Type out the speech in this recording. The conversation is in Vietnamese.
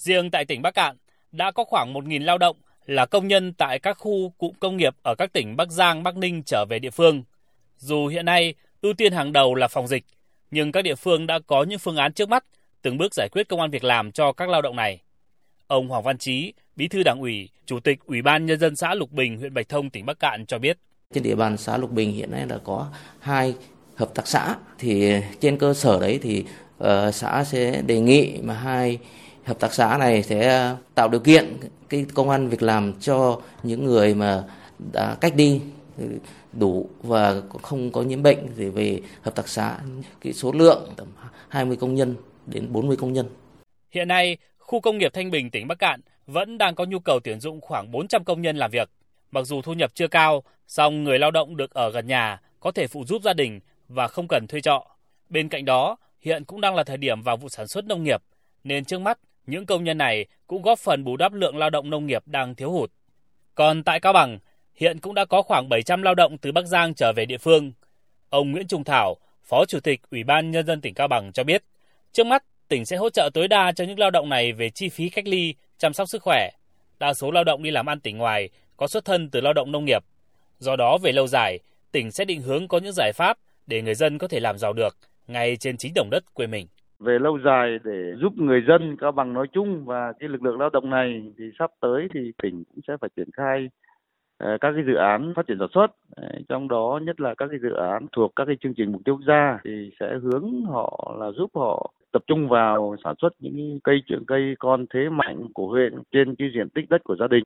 Riêng tại tỉnh Bắc Cạn đã có khoảng 1.000 lao động là công nhân tại các khu cụm công nghiệp ở các tỉnh Bắc Giang, Bắc Ninh trở về địa phương. Dù hiện nay ưu tiên hàng đầu là phòng dịch, nhưng các địa phương đã có những phương án trước mắt, từng bước giải quyết công an việc làm cho các lao động này. Ông Hoàng Văn Chí, Bí thư Đảng ủy, Chủ tịch Ủy ban nhân dân xã Lục Bình, huyện Bạch Thông, tỉnh Bắc Cạn cho biết. Trên địa bàn xã Lục Bình hiện nay là có hai hợp tác xã thì trên cơ sở đấy thì uh, xã sẽ đề nghị mà hai hợp tác xã này sẽ ờ, tạo điều kiện cái công an việc làm cho những người mà đã cách đi ừ, đủ và không có nhiễm bệnh thì về hợp tác xã cái số lượng tầm 20 công nhân đến 40 công nhân. Hiện nay, khu công nghiệp Thanh Bình tỉnh Bắc Cạn vẫn đang có nhu cầu tuyển dụng khoảng 400 công nhân làm việc. Mặc dù thu nhập chưa cao, song người lao động được ở gần nhà có thể phụ giúp gia đình và không cần thuê trọ. Bên cạnh đó, hiện cũng đang là thời điểm vào vụ sản xuất nông nghiệp, nên trước mắt những công nhân này cũng góp phần bù đắp lượng lao động nông nghiệp đang thiếu hụt. Còn tại Cao Bằng, hiện cũng đã có khoảng 700 lao động từ Bắc Giang trở về địa phương. Ông Nguyễn Trung Thảo, Phó Chủ tịch Ủy ban Nhân dân tỉnh Cao Bằng cho biết, trước mắt tỉnh sẽ hỗ trợ tối đa cho những lao động này về chi phí cách ly, chăm sóc sức khỏe. Đa số lao động đi làm ăn tỉnh ngoài có xuất thân từ lao động nông nghiệp. Do đó về lâu dài, tỉnh sẽ định hướng có những giải pháp để người dân có thể làm giàu được ngay trên chính đồng đất quê mình về lâu dài để giúp người dân Cao Bằng nói chung và cái lực lượng lao động này thì sắp tới thì tỉnh cũng sẽ phải triển khai ờ, các cái dự án phát triển sản xuất. Trong đó nhất là các cái dự án thuộc các cái chương trình mục tiêu quốc gia thì sẽ hướng họ là giúp họ tập trung vào sản xuất những cây trưởng cây con thế mạnh của huyện trên cái diện tích đất của gia đình.